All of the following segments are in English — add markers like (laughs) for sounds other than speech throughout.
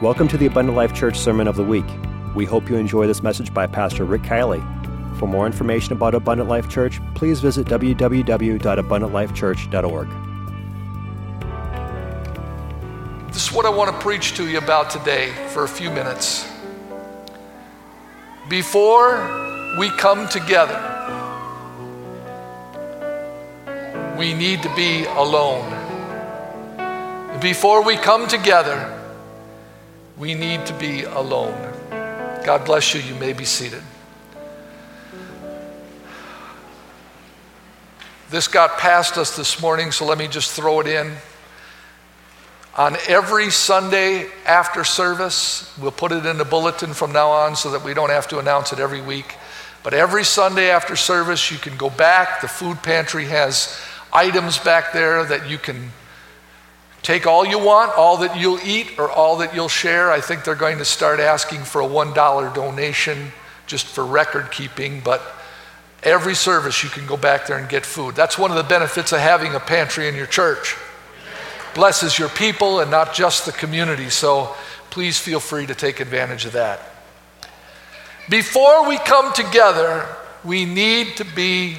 Welcome to the Abundant Life Church Sermon of the Week. We hope you enjoy this message by Pastor Rick Kielley. For more information about Abundant Life Church, please visit www.abundantlifechurch.org. This is what I want to preach to you about today for a few minutes. Before we come together, we need to be alone. Before we come together, we need to be alone. God bless you. You may be seated. This got past us this morning, so let me just throw it in. On every Sunday after service, we'll put it in the bulletin from now on so that we don't have to announce it every week. But every Sunday after service, you can go back. The food pantry has items back there that you can Take all you want, all that you'll eat, or all that you'll share. I think they're going to start asking for a $1 donation just for record keeping, but every service you can go back there and get food. That's one of the benefits of having a pantry in your church. Blesses your people and not just the community, so please feel free to take advantage of that. Before we come together, we need to be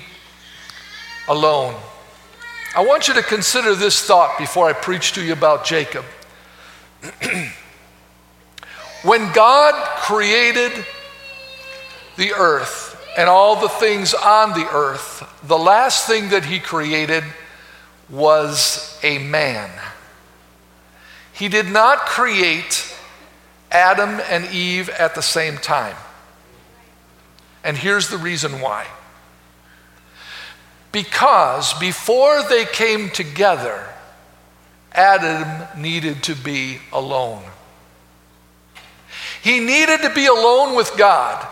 alone. I want you to consider this thought before I preach to you about Jacob. (clears throat) when God created the earth and all the things on the earth, the last thing that he created was a man. He did not create Adam and Eve at the same time. And here's the reason why. Because before they came together, Adam needed to be alone. He needed to be alone with God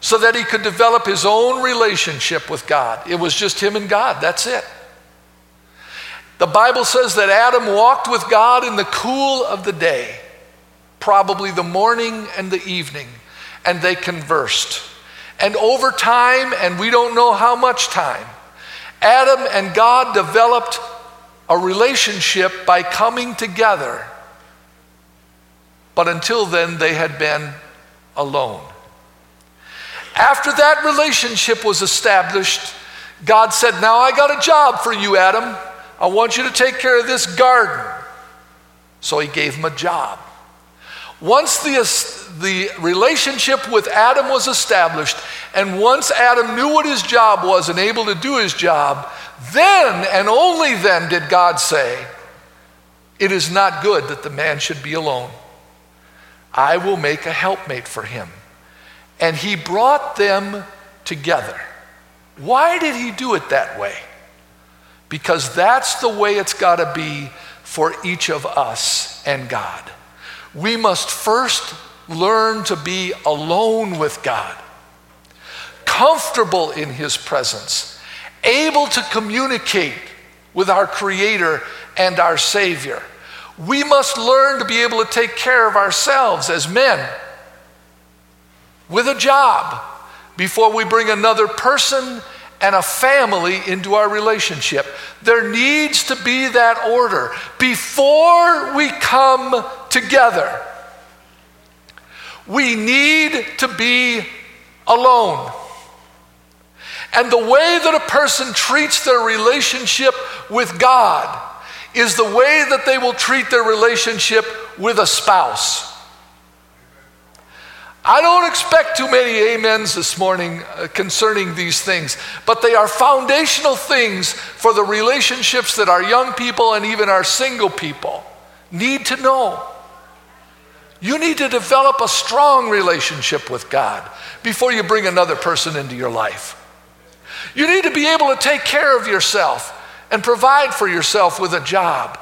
so that he could develop his own relationship with God. It was just him and God, that's it. The Bible says that Adam walked with God in the cool of the day, probably the morning and the evening, and they conversed. And over time, and we don't know how much time, Adam and God developed a relationship by coming together. But until then, they had been alone. After that relationship was established, God said, Now I got a job for you, Adam. I want you to take care of this garden. So he gave him a job. Once the, the relationship with Adam was established, and once Adam knew what his job was and able to do his job, then and only then did God say, It is not good that the man should be alone. I will make a helpmate for him. And he brought them together. Why did he do it that way? Because that's the way it's got to be for each of us and God we must first learn to be alone with God, comfortable in His presence, able to communicate with our Creator and our Savior. We must learn to be able to take care of ourselves as men with a job before we bring another person and a family into our relationship. There needs to be that order before we come together. We need to be alone. And the way that a person treats their relationship with God is the way that they will treat their relationship with a spouse. I don't expect too many amens this morning uh, concerning these things, but they are foundational things for the relationships that our young people and even our single people need to know. You need to develop a strong relationship with God before you bring another person into your life. You need to be able to take care of yourself and provide for yourself with a job.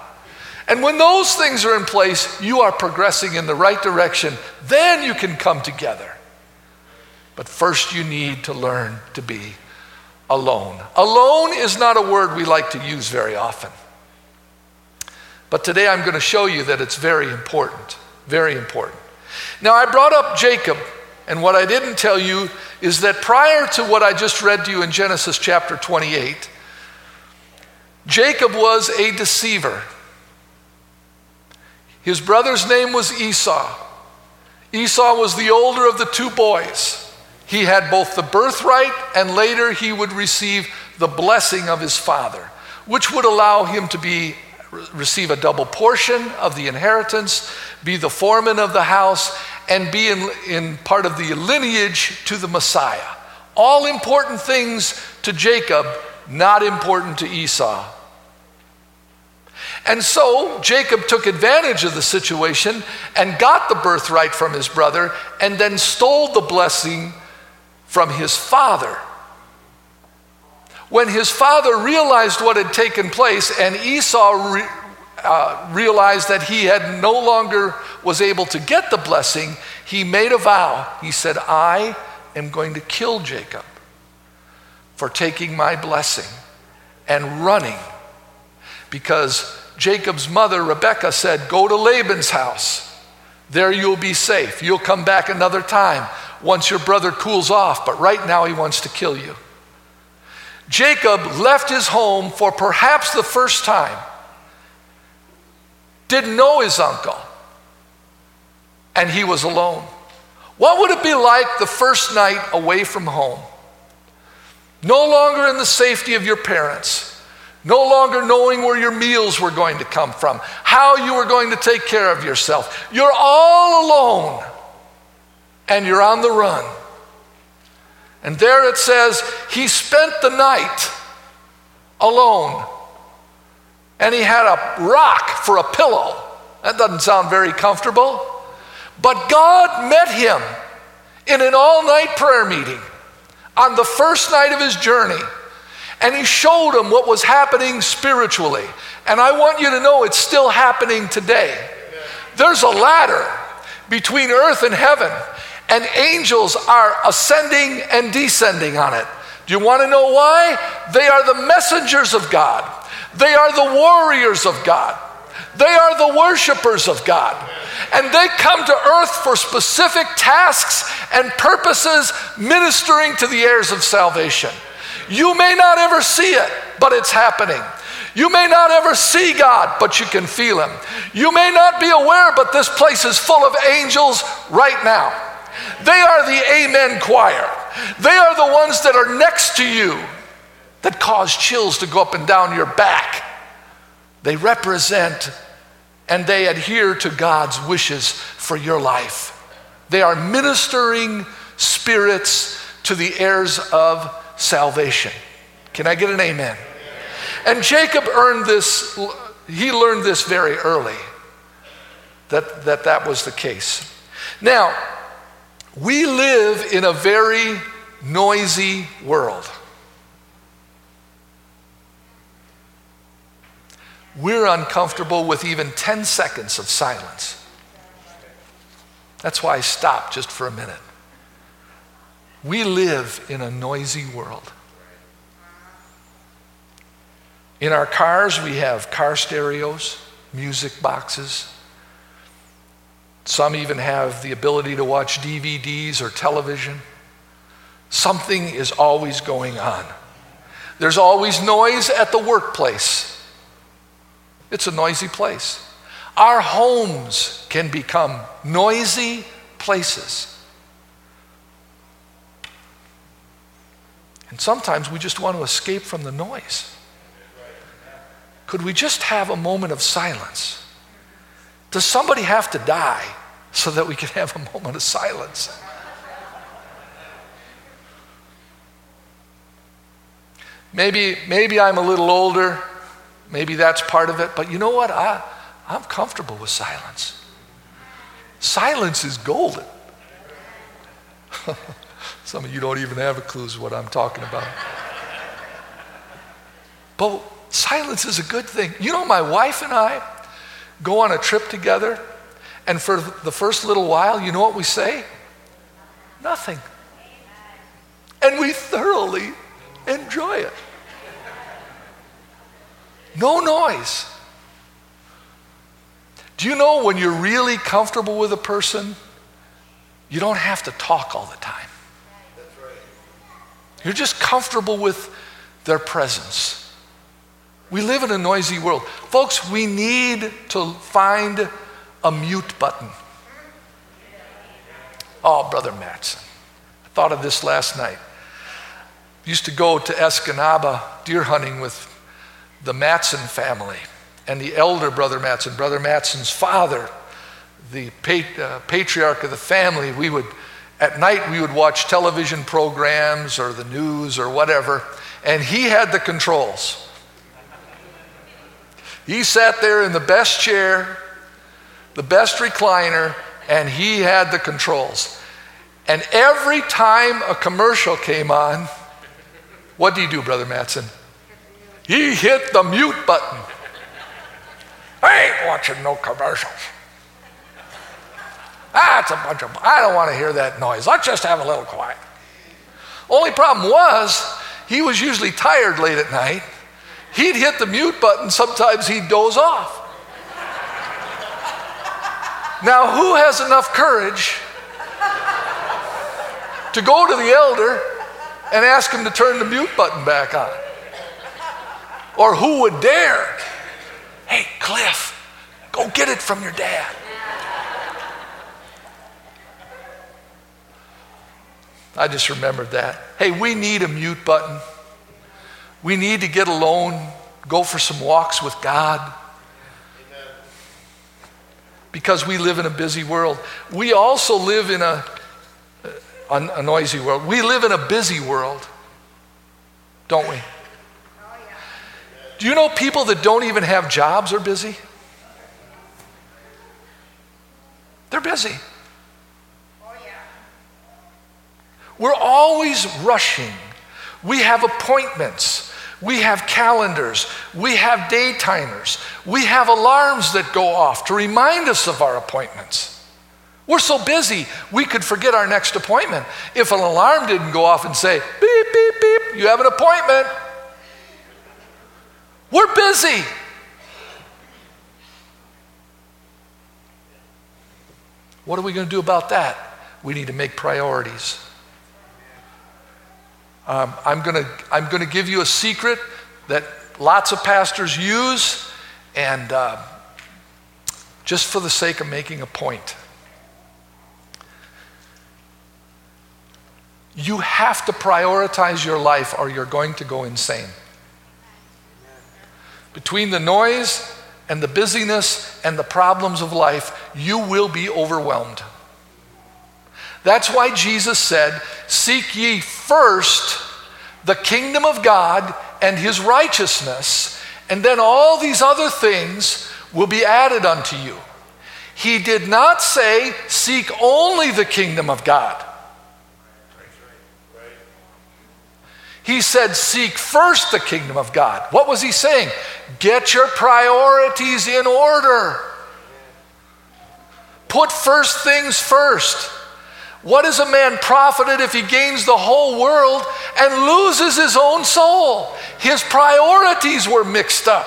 And when those things are in place, you are progressing in the right direction. Then you can come together. But first, you need to learn to be alone. Alone is not a word we like to use very often. But today I'm going to show you that it's very important. Very important. Now, I brought up Jacob, and what I didn't tell you is that prior to what I just read to you in Genesis chapter 28, Jacob was a deceiver. His brother's name was Esau. Esau was the older of the two boys. He had both the birthright and later he would receive the blessing of his father, which would allow him to be receive a double portion of the inheritance, be the foreman of the house, and be in, in part of the lineage to the Messiah. All important things to Jacob, not important to Esau. And so Jacob took advantage of the situation and got the birthright from his brother and then stole the blessing from his father. When his father realized what had taken place and Esau re, uh, realized that he had no longer was able to get the blessing, he made a vow. He said, I am going to kill Jacob for taking my blessing and running because Jacob's mother, Rebekah, said, Go to Laban's house. There you'll be safe. You'll come back another time once your brother cools off, but right now he wants to kill you. Jacob left his home for perhaps the first time, didn't know his uncle, and he was alone. What would it be like the first night away from home? No longer in the safety of your parents no longer knowing where your meals were going to come from, how you were going to take care of yourself. You're all alone and you're on the run. And there it says, he spent the night alone and he had a rock for a pillow. That doesn't sound very comfortable. But God met him in an all night prayer meeting on the first night of his journey. And he showed him what was happening spiritually. And I want you to know it's still happening today. There's a ladder between earth and heaven, and angels are ascending and descending on it. Do you want to know why? They are the messengers of God, they are the warriors of God, they are the worshipers of God. And they come to earth for specific tasks and purposes, ministering to the heirs of salvation. You may not ever see it, but it's happening. You may not ever see God, but you can feel Him. You may not be aware, but this place is full of angels right now. They are the Amen choir. They are the ones that are next to you that cause chills to go up and down your back. They represent and they adhere to God's wishes for your life. They are ministering spirits to the heirs of salvation. Can I get an amen? And Jacob earned this, he learned this very early that that, that was the case. Now, we live in a very noisy world. We're uncomfortable with even 10 seconds of silence. That's why I stopped just for a minute. We live in a noisy world. In our cars, we have car stereos, music boxes. Some even have the ability to watch DVDs or television. Something is always going on. There's always noise at the workplace. It's a noisy place. Our homes can become noisy places. And sometimes we just want to escape from the noise. Could we just have a moment of silence? Does somebody have to die so that we can have a moment of silence? Maybe, maybe I'm a little older. Maybe that's part of it. But you know what? I, I'm comfortable with silence. Silence is golden. (laughs) Some of you don't even have a clue what I'm talking about. But silence is a good thing. You know, my wife and I go on a trip together, and for the first little while, you know what we say? Nothing. And we thoroughly enjoy it. No noise. Do you know when you're really comfortable with a person, you don't have to talk all the time? You're just comfortable with their presence. We live in a noisy world. Folks, we need to find a mute button. Oh, Brother Matson. I thought of this last night. Used to go to Escanaba deer hunting with the Matson family and the elder Brother Matson, Brother Matson's father, the uh, patriarch of the family. We would, at night, we would watch television programs or the news or whatever, and he had the controls. He sat there in the best chair, the best recliner, and he had the controls. And every time a commercial came on, what do you do, Brother Matson? He hit the mute button. I ain't watching no commercials. That's a bunch of, I don't want to hear that noise. Let's just have a little quiet. Only problem was, he was usually tired late at night. He'd hit the mute button, sometimes he'd doze off. Now, who has enough courage to go to the elder and ask him to turn the mute button back on? Or who would dare? Hey, Cliff, go get it from your dad. I just remembered that. Hey, we need a mute button. We need to get alone, go for some walks with God. Because we live in a busy world. We also live in a, a, a noisy world. We live in a busy world, don't we? Do you know people that don't even have jobs are busy? They're busy. We're always rushing. We have appointments. We have calendars. We have day timers. We have alarms that go off to remind us of our appointments. We're so busy, we could forget our next appointment. If an alarm didn't go off and say, beep, beep, beep, you have an appointment. We're busy. What are we going to do about that? We need to make priorities. Um, I'm going to I'm to give you a secret that lots of pastors use, and uh, just for the sake of making a point. You have to prioritize your life or you're going to go insane. Between the noise and the busyness and the problems of life, you will be overwhelmed. That's why Jesus said, Seek ye first the kingdom of God and his righteousness, and then all these other things will be added unto you. He did not say, Seek only the kingdom of God. He said, Seek first the kingdom of God. What was he saying? Get your priorities in order. Put first things first. What is a man profited if he gains the whole world and loses his own soul? His priorities were mixed up.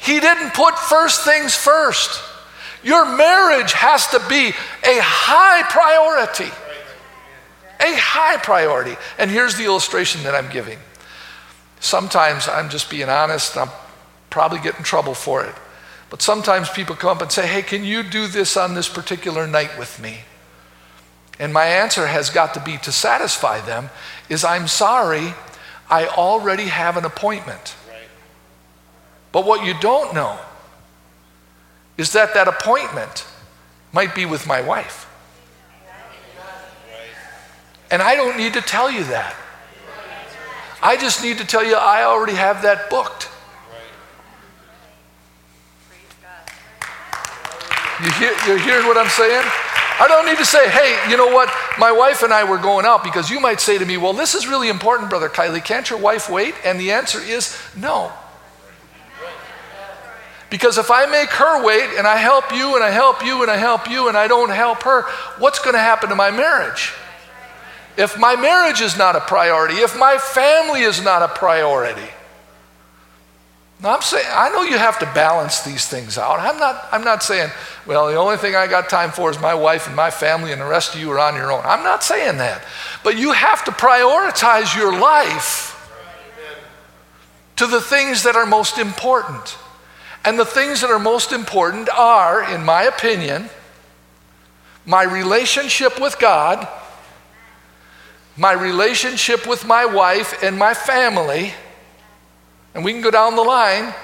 He didn't put first things first. Your marriage has to be a high priority. A high priority. And here's the illustration that I'm giving. Sometimes I'm just being honest, I'm probably get in trouble for it. But sometimes people come up and say, Hey, can you do this on this particular night with me? And my answer has got to be to satisfy them, is I'm sorry, I already have an appointment. But what you don't know is that that appointment might be with my wife. And I don't need to tell you that. I just need to tell you I already have that booked. You hear, you're hearing what I'm saying? I don't need to say, hey, you know what? My wife and I were going out because you might say to me, well, this is really important, Brother Kielley. Can't your wife wait? And the answer is no. Because if I make her wait and I help you and I help you and I help you and I don't help her, what's going to happen to my marriage? If my marriage is not a priority, if my family is not a priority, now I'm saying I know you have to balance these things out. I'm not I'm not saying, well, the only thing I got time for is my wife and my family and the rest of you are on your own. I'm not saying that. But you have to prioritize your life to the things that are most important. And the things that are most important are, in my opinion, my relationship with God, my relationship with my wife and my family, and we can go down the line,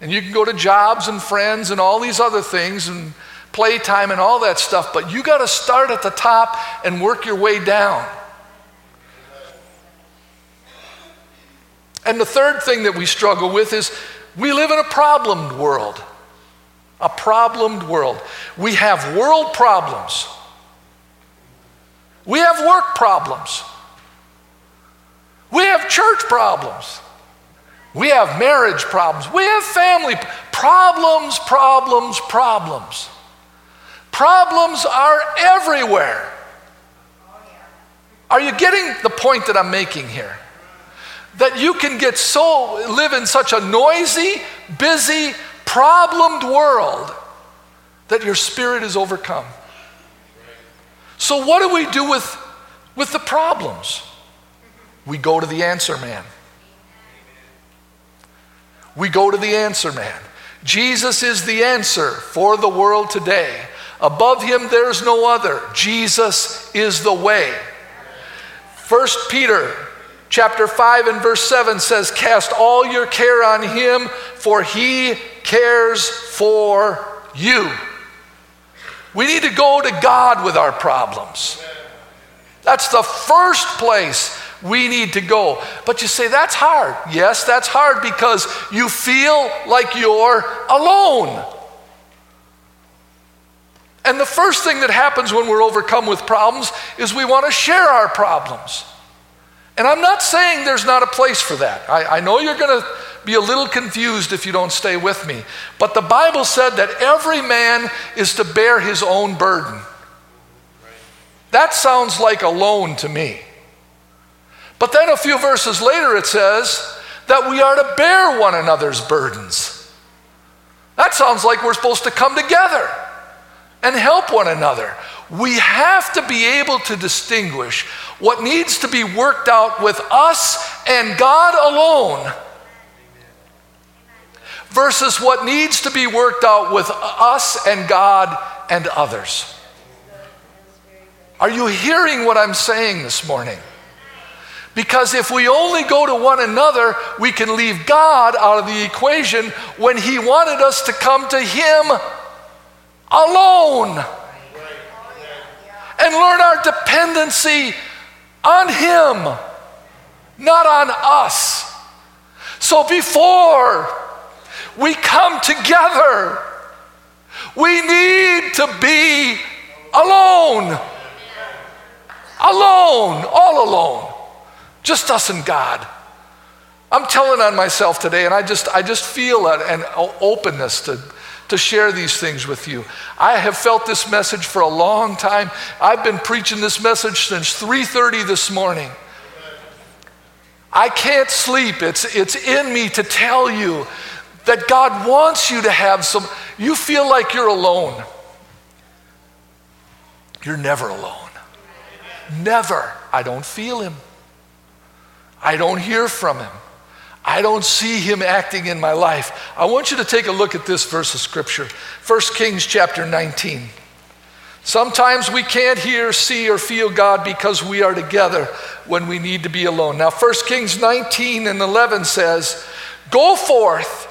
and you can go to jobs and friends and all these other things and playtime and all that stuff, but you got to start at the top and work your way down. And the third thing that we struggle with is we live in a problemed world. A problemed world. We have world problems. We have work problems. We have church problems. We have marriage problems. We have family problems, problems, problems. Problems are everywhere. Are you getting the point that I'm making here? That you can get so, live in such a noisy, busy, problemed world that your spirit is overcome. So, what do we do with, with the problems? We go to the answer man. We go to the answer man. Jesus is the answer for the world today. Above him there's no other. Jesus is the way. First Peter chapter 5 and verse 7 says, Cast all your care on him, for he cares for you. We need to go to God with our problems. That's the first place we need to go. But you say, that's hard. Yes, that's hard because you feel like you're alone. And the first thing that happens when we're overcome with problems is we want to share our problems. And I'm not saying there's not a place for that. I, I know you're going to be a little confused if you don't stay with me. But the Bible said that every man is to bear his own burden. That sounds like alone to me. But then a few verses later it says that we are to bear one another's burdens. That sounds like we're supposed to come together and help one another. We have to be able to distinguish what needs to be worked out with us and God alone versus what needs to be worked out with us and God and others. Are you hearing what I'm saying this morning? Because if we only go to one another, we can leave God out of the equation when He wanted us to come to Him alone and learn our dependency on Him, not on us. So before we come together, we need to be alone. Alone, all alone. Just us and God. I'm telling on myself today, and I just, I just feel an openness to to share these things with you. I have felt this message for a long time. I've been preaching this message since 3:30 this morning. I can't sleep. It's, it's in me to tell you that God wants you to have some, you feel like you're alone. You're never alone. Never. I don't feel him. I don't hear from him. I don't see him acting in my life. I want you to take a look at this verse of scripture 1 Kings chapter 19. Sometimes we can't hear, see, or feel God because we are together when we need to be alone. Now, 1 Kings 19 and 11 says, Go forth.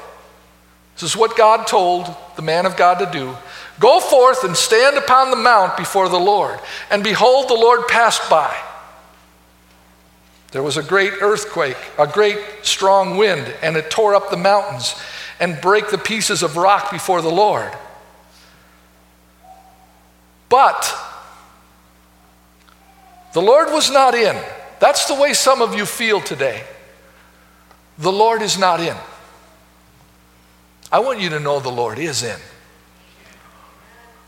This is what God told the man of God to do. Go forth and stand upon the mount before the Lord. And behold, the Lord passed by. There was a great earthquake, a great strong wind, and it tore up the mountains and break the pieces of rock before the Lord. But the Lord was not in. That's the way some of you feel today. The Lord is not in. I want you to know the Lord is in.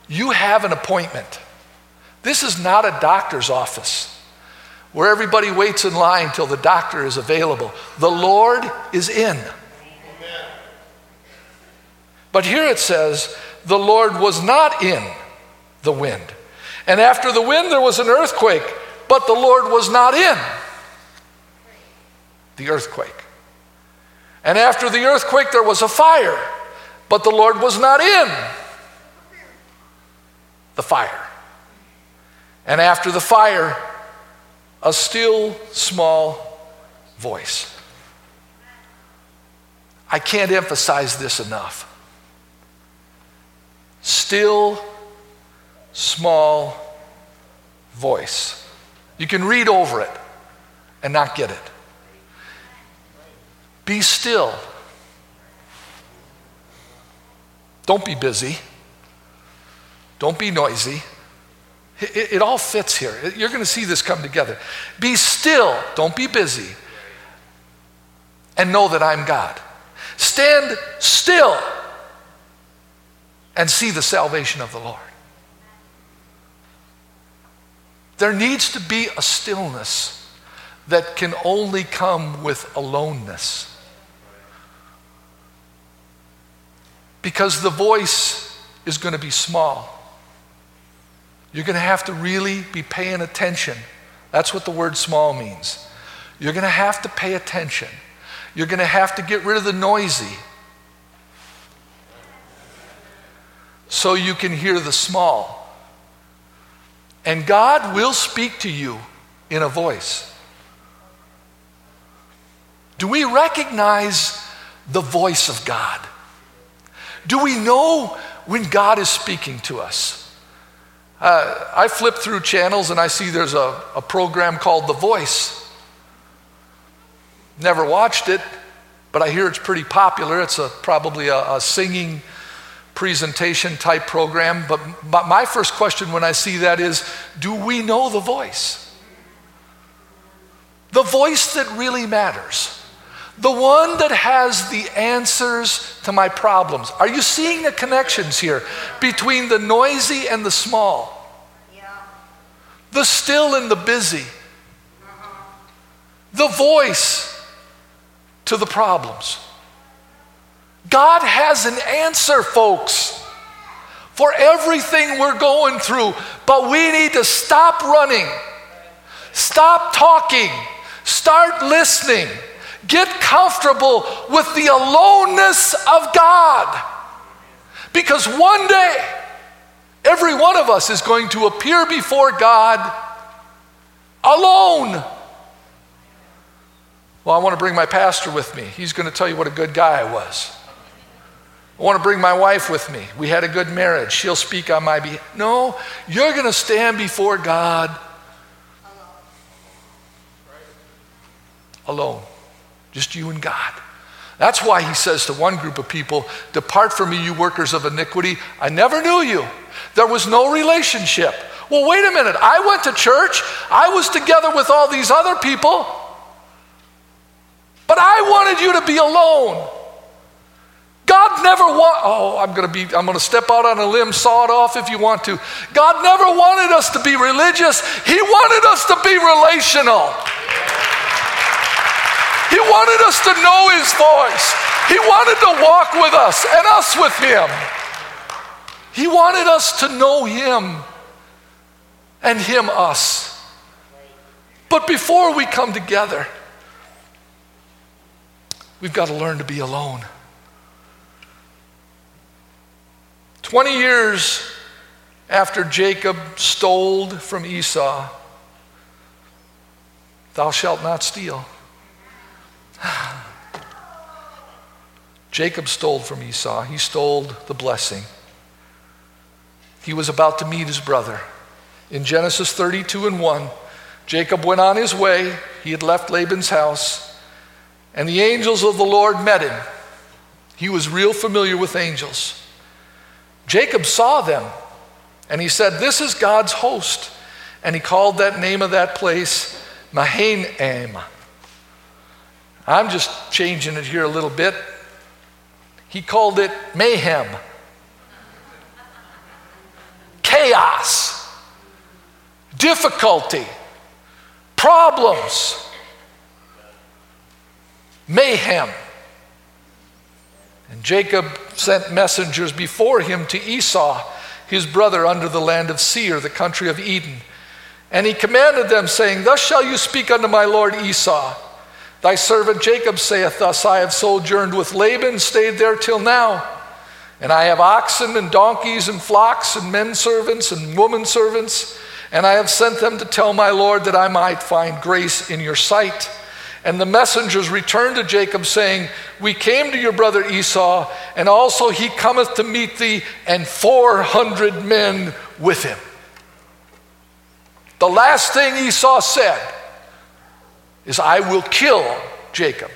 You have an appointment. This is not a doctor's office where everybody waits in line till the doctor is available. The Lord is in. But here it says, the Lord was not in the wind. And after the wind, there was an earthquake, but the Lord was not in the earthquake. And after the earthquake, there was a fire, But the Lord was not in the fire. And after the fire, a still small voice. I can't emphasize this enough. Still small voice. You can read over it and not get it. Be still. Don't be busy. Don't be noisy. It, it, all fits here. You're going to see this come together. Be still. Don't be busy. And know that I'm God. Stand still and see the salvation of the Lord. There needs to be a stillness that can only come with aloneness. Because the voice is going to be small. You're going to have to really be paying attention. That's what the word small means. You're going to have to pay attention. You're going to have to get rid of the noisy so you can hear the small. And God will speak to you in a voice. Do we recognize the voice of God? Do we know when God is speaking to us? Uh, I flip through channels and I see there's a, a program called The Voice. Never watched it, but I hear it's pretty popular. It's a, probably a, a singing presentation type program. But, but my first question when I see that is do we know the voice? The voice that really matters. The one that has the answers to my problems. Are you seeing the connections here between the noisy and the small? The still and the busy. The voice to the problems. God has an answer, folks, for everything we're going through, but we need to stop running, stop talking, start listening, get comfortable with the aloneness of God. Because one day, every one of us is going to appear before God alone. Well, I want to bring my pastor with me. He's going to tell you what a good guy I was. I want to bring my wife with me. We had a good marriage. She'll speak on my behalf. No, you're going to stand before God alone. Just you and God. That's why he says to one group of people, Depart from me, you workers of iniquity. I never knew you. There was no relationship. Well, wait a minute. I went to church, I was together with all these other people, but I wanted you to be alone. God never want oh I'm going to be I'm going to step out on a limb saw it off if you want to. God never wanted us to be religious. He wanted us to be relational. He wanted us to know his voice. He wanted to walk with us and us with him. He wanted us to know him and him us. But before we come together, we've got to learn to be alone. 20 years after Jacob stole from Esau, thou shalt not steal. (sighs) Jacob stole from Esau. He stole the blessing. He was about to meet his brother. In Genesis 32 and 1, Jacob went on his way. He had left Laban's house, and the angels of the Lord met him. He was real familiar with angels. Jacob saw them and he said, This is God's host. And he called that name of that place Mahanaim. I'm just changing it here a little bit. He called it mayhem, chaos, difficulty, problems, mayhem. And Jacob sent messengers before him to Esau, his brother, under the land of Seir, the country of Edom. And he commanded them, saying, Thus shall you speak unto my lord Esau. Thy servant Jacob saith thus, I have sojourned with Laban, stayed there till now. And I have oxen and donkeys and flocks and men servants and woman servants. And I have sent them to tell my Lord that I might find grace in your sight. And the messengers returned to Jacob, saying, We came to your brother Esau, and also he cometh to meet thee, and 400 men with him. The last thing Esau said is, I will kill Jacob.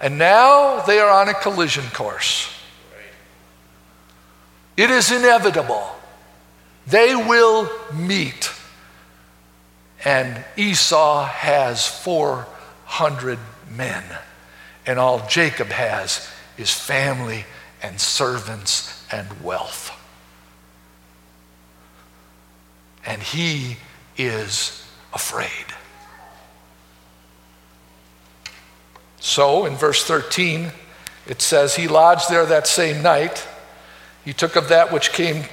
And now they are on a collision course. It is inevitable. They will meet. And Esau has 400 men. And all Jacob has is family and servants and wealth. And he is afraid. So in verse 13, it says, He lodged there that same night. He took of that which came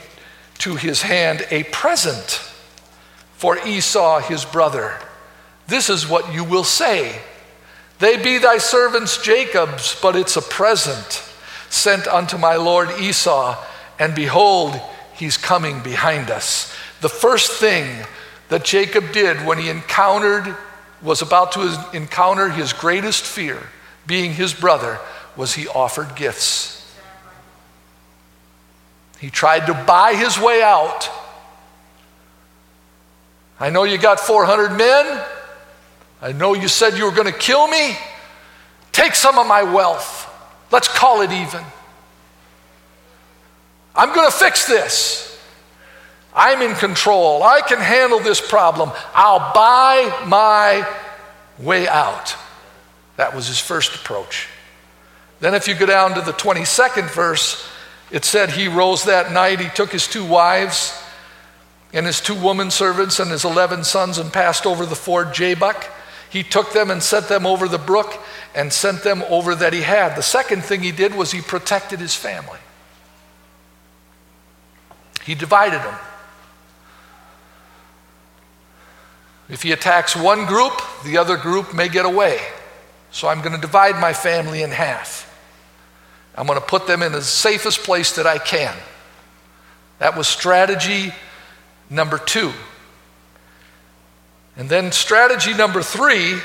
to his hand a present for Esau his brother. This is what you will say They be thy servants Jacob's, but it's a present sent unto my lord Esau, and behold, he's coming behind us. The first thing that Jacob did when he encountered was about to encounter his greatest fear, being his brother, was he offered gifts. He tried to buy his way out. I know you got 400 men. I know you said you were going to kill me. Take some of my wealth. Let's call it even. I'm going to fix this. I'm in control. I can handle this problem. I'll buy my way out. That was his first approach. Then, if you go down to the 22nd verse, it said he rose that night, he took his two wives and his two woman servants and his 11 sons and passed over the ford Jabbok. He took them and set them over the brook and sent them over that he had. The second thing he did was he protected his family. He divided them. If he attacks one group, the other group may get away. So I'm going to divide my family in half. I'm going to put them in the safest place that I can. That was strategy number two. And then strategy number three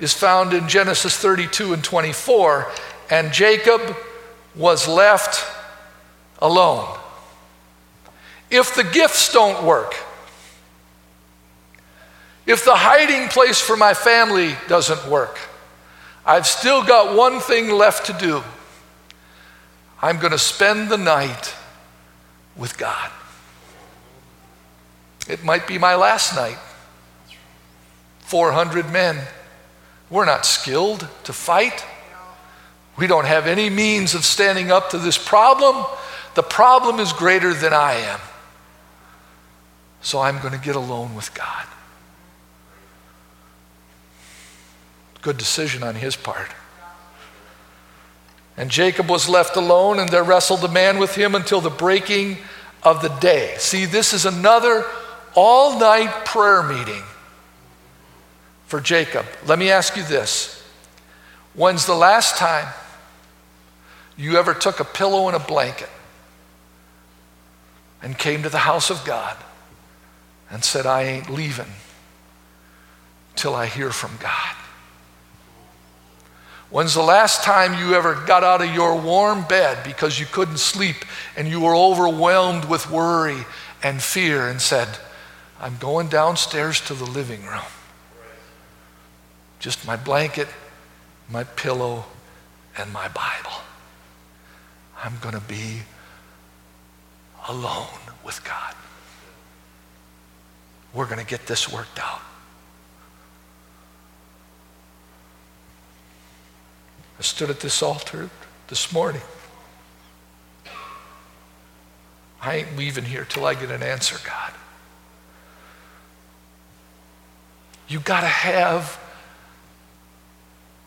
is found in Genesis 32 and 24. And Jacob was left alone. If the gifts don't work, if the hiding place for my family doesn't work, I've still got one thing left to do. I'm going to spend the night with God. It might be my last night. 400 men. We're not skilled to fight. We don't have any means of standing up to this problem. The problem is greater than I am. So I'm going to get alone with God. Good decision on his part. And Jacob was left alone, and there wrestled a man with him until the breaking of the day. See, this is another all night prayer meeting for Jacob. Let me ask you this When's the last time you ever took a pillow and a blanket and came to the house of God and said, I ain't leaving till I hear from God? When's the last time you ever got out of your warm bed because you couldn't sleep and you were overwhelmed with worry and fear and said, I'm going downstairs to the living room? Just my blanket, my pillow, and my Bible. I'm going to be alone with God. We're going to get this worked out. I stood at this altar this morning. I ain't leaving here till I get an answer, God. You got to have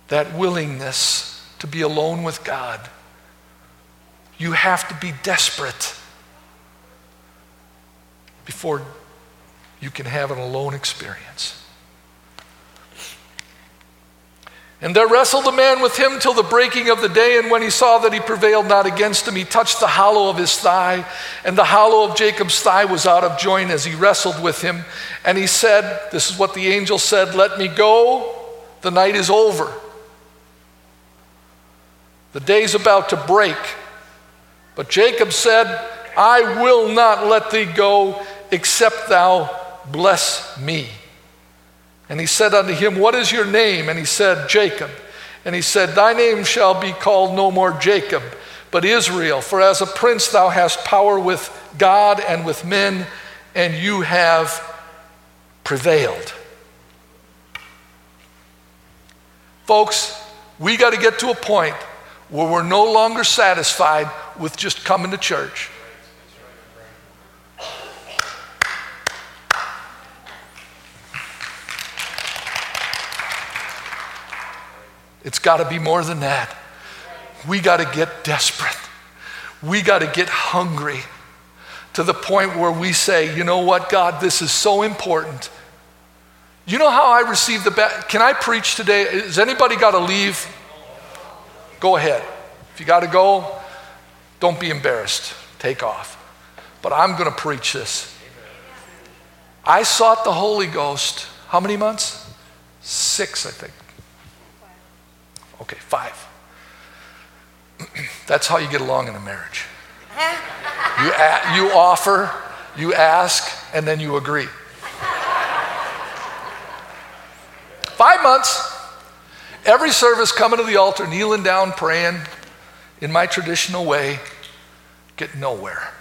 that willingness to be alone with God. You have to be desperate before you can have an alone experience. And there wrestled a man with him till the breaking of the day, and when he saw that he prevailed not against him, he touched the hollow of his thigh, and the hollow of Jacob's thigh was out of joint as he wrestled with him. And he said, This is what the angel said, Let me go, the night is over. The day's about to break. But Jacob said, I will not let thee go, except thou bless me. And he said unto him, What is your name? And he said, Jacob. And he said, Thy name shall be called no more Jacob, but Israel, for as a prince thou hast power with God and with men, and you have prevailed. Folks, we got to get to a point where we're no longer satisfied with just coming to church. It's got to be more than that. We got to get desperate. We got to get hungry to the point where we say, you know what, God, this is so important. You know how I received the best? Can I preach today? Has anybody got to leave? Go ahead. If you got to go, don't be embarrassed. Take off. But I'm going to preach this. I sought the Holy Ghost, how many months? Six, I think. Okay, five. That's how you get along in a marriage. You, a- you offer, you ask, and then you agree. Five months. Every service coming to the altar, kneeling down, praying in my traditional way, getting nowhere.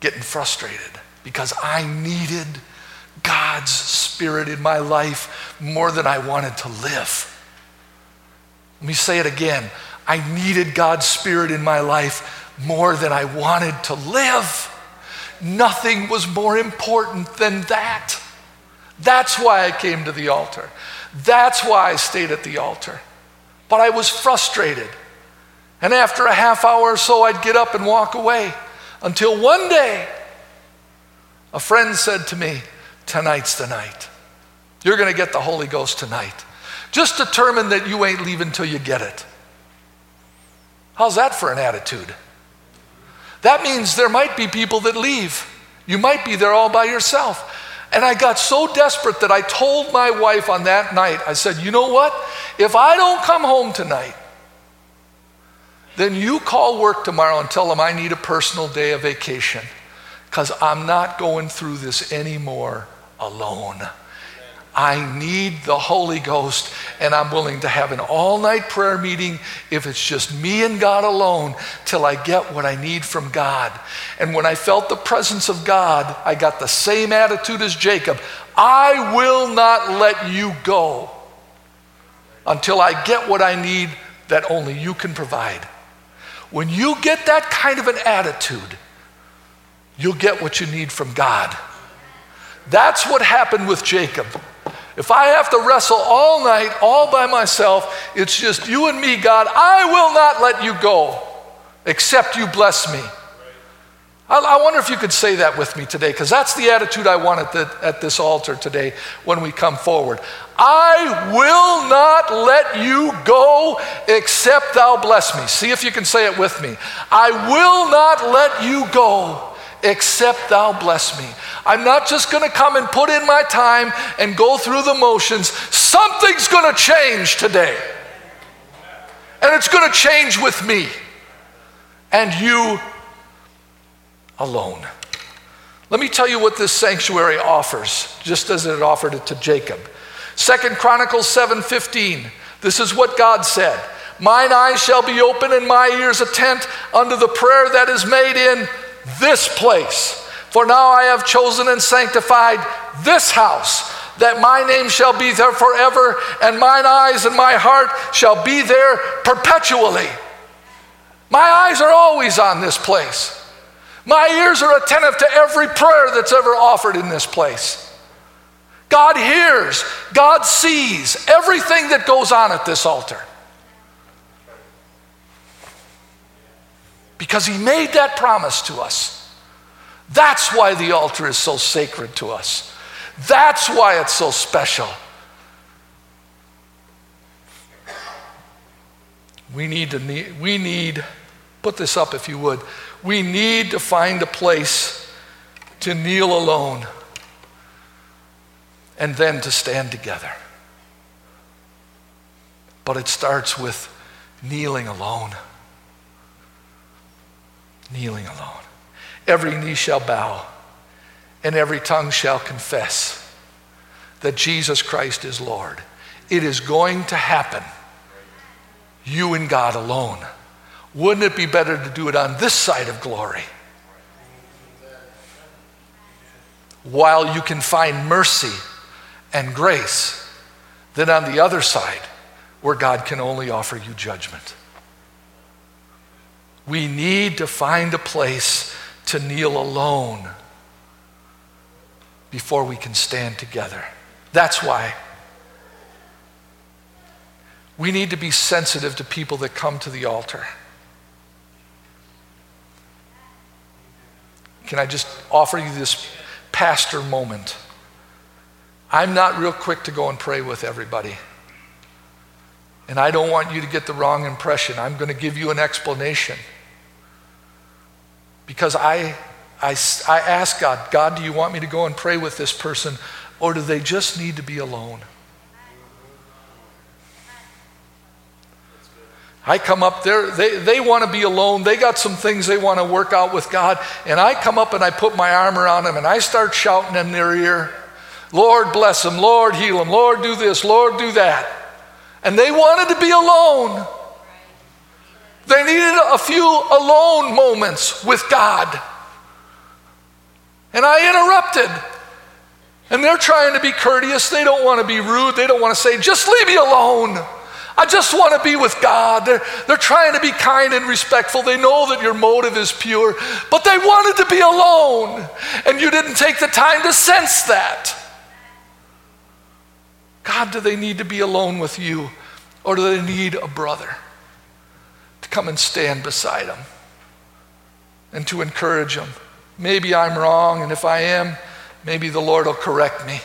Getting frustrated because I needed God's Spirit in my life more than I wanted to live. Let me say it again. I needed God's Spirit in my life more than I wanted to live. Nothing was more important than that. That's why I came to the altar. That's why I stayed at the altar. But I was frustrated. And after a half hour or so, I'd get up and walk away until one day a friend said to me, Tonight's the night. You're going to get the Holy Ghost tonight. Just determine that you ain't leaving till you get it. How's that for an attitude? That means there might be people that leave. You might be there all by yourself. And I got so desperate that I told my wife on that night, I said, you know what? If I don't come home tonight, then you call work tomorrow and tell them I need a personal day of vacation because I'm not going through this anymore alone. I need the Holy Ghost, and I'm willing to have an all night prayer meeting if it's just me and God alone till I get what I need from God. And when I felt the presence of God, I got the same attitude as Jacob I will not let you go until I get what I need that only you can provide. When you get that kind of an attitude, you'll get what you need from God. That's what happened with Jacob. If I have to wrestle all night, all by myself, it's just you and me, God, I will not let you go except you bless me. I, wonder if you could say that with me today, because that's the attitude I want at, the, at this altar today when we come forward. I will not let you go except thou bless me. See if you can say it with me. I will not let you go except thou bless me. I'm not just going to come and put in my time and go through the motions. Something's going to change today. And it's going to change with me and you alone. Let me tell you what this sanctuary offers, just as it offered it to Jacob. Second Chronicles 7:15. This is what God said. Mine eyes shall be open and my ears attent unto the prayer that is made in this place. For now I have chosen and sanctified this house, that my name shall be there forever, and mine eyes and my heart shall be there perpetually. My eyes are always on this place. My ears are attentive to every prayer that's ever offered in this place. God hears, God sees everything that goes on at this altar. Because He made that promise to us. That's why the altar is so sacred to us. That's why it's so special. We need to need, we need, put this up if you would. We need to find a place to kneel alone and then to stand together. But it starts with kneeling alone. Kneeling alone. Every knee shall bow, and every tongue shall confess that Jesus Christ is Lord. It is going to happen. You and God alone. Wouldn't it be better to do it on this side of glory? While you can find mercy and grace, than on the other side, where God can only offer you judgment. We need to find a place to kneel alone before we can stand together. That's why we need to be sensitive to people that come to the altar. Can I just offer you this pastor moment? I'm not real quick to go and pray with everybody. And I don't want you to get the wrong impression. I'm going to give you an explanation. Because I, I, I ask God, God, do you want me to go and pray with this person? Or do they just need to be alone? I come up there, they, they want to be alone. They got some things they want to work out with God. And I come up and I put my arm around them and I start shouting in their ear, Lord bless them, Lord heal them, Lord do this, Lord do that. And they wanted to be alone. They needed a few alone moments with God. And I interrupted. And they're trying to be courteous. They don't want to be rude. They don't want to say, just leave me alone. I just want to be with God. They're, they're trying to be kind and respectful. They know that your motive is pure, but they wanted to be alone. And you didn't take the time to sense that. God, do they need to be alone with you? Or do they need a brother to come and stand beside them and to encourage them? Maybe I'm wrong, and if I am, maybe the Lord will correct me.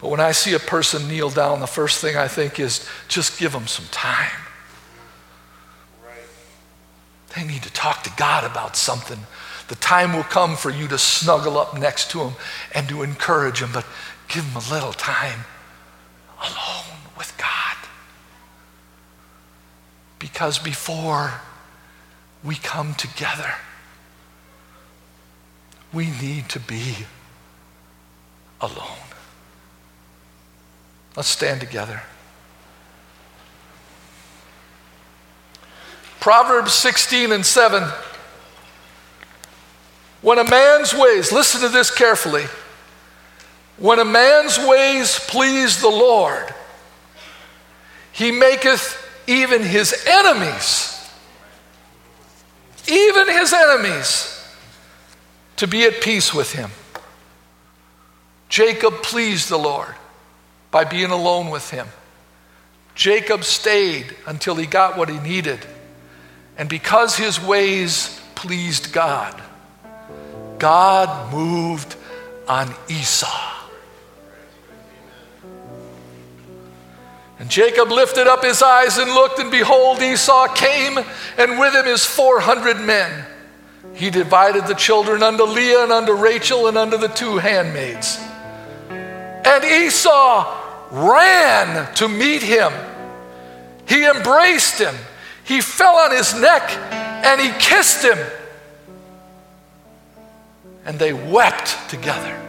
But when I see a person kneel down, the first thing I think is just give them some time. They need to talk to God about something. The time will come for you to snuggle up next to them and to encourage them, but give them a little time alone with God. Because before we come together, we need to be alone. Let's stand together. Proverbs 16 and 7. When a man's ways, listen to this carefully. When a man's ways please the Lord, he maketh even his enemies, even his enemies, to be at peace with him. Jacob pleased the Lord by being alone with him. Jacob stayed until he got what he needed. And because his ways pleased God, God moved on Esau. And Jacob lifted up his eyes and looked, and behold, Esau came, and with him his 400 men. He divided the children unto Leah and unto Rachel and unto the two handmaids. And Esau ran to meet him. He embraced him. He fell on his neck and he kissed him. And they wept together.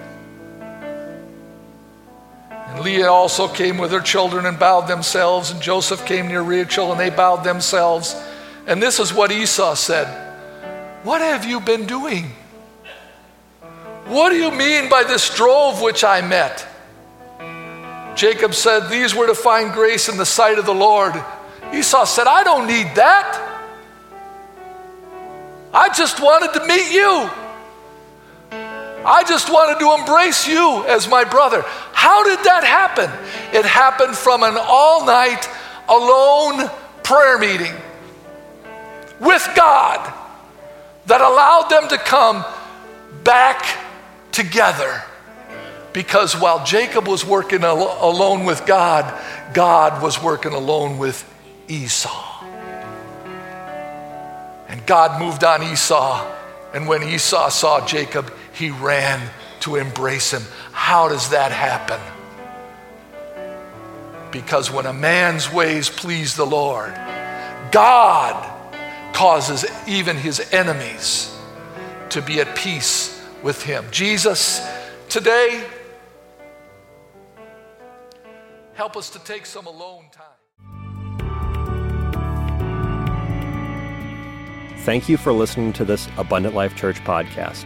And Leah also came with her children and bowed themselves, and Joseph came near Rachel and they bowed themselves. And this is what Esau said What have you been doing? What do you mean by this drove which I met? Jacob said, These were to find grace in the sight of the Lord. Esau said, I don't need that. I just wanted to meet you. I just wanted to embrace you as my brother. How did that happen? It happened from an all night, alone prayer meeting with God that allowed them to come back together. Because while Jacob was working al- alone with God, God was working alone with Esau. And God moved on Esau. And when Esau saw Jacob, he ran to embrace him. How does that happen? Because when a man's ways please the Lord, God causes even his enemies to be at peace with him. Jesus, today, help us to take some alone time. Thank you for listening to this Abundant Life Church podcast.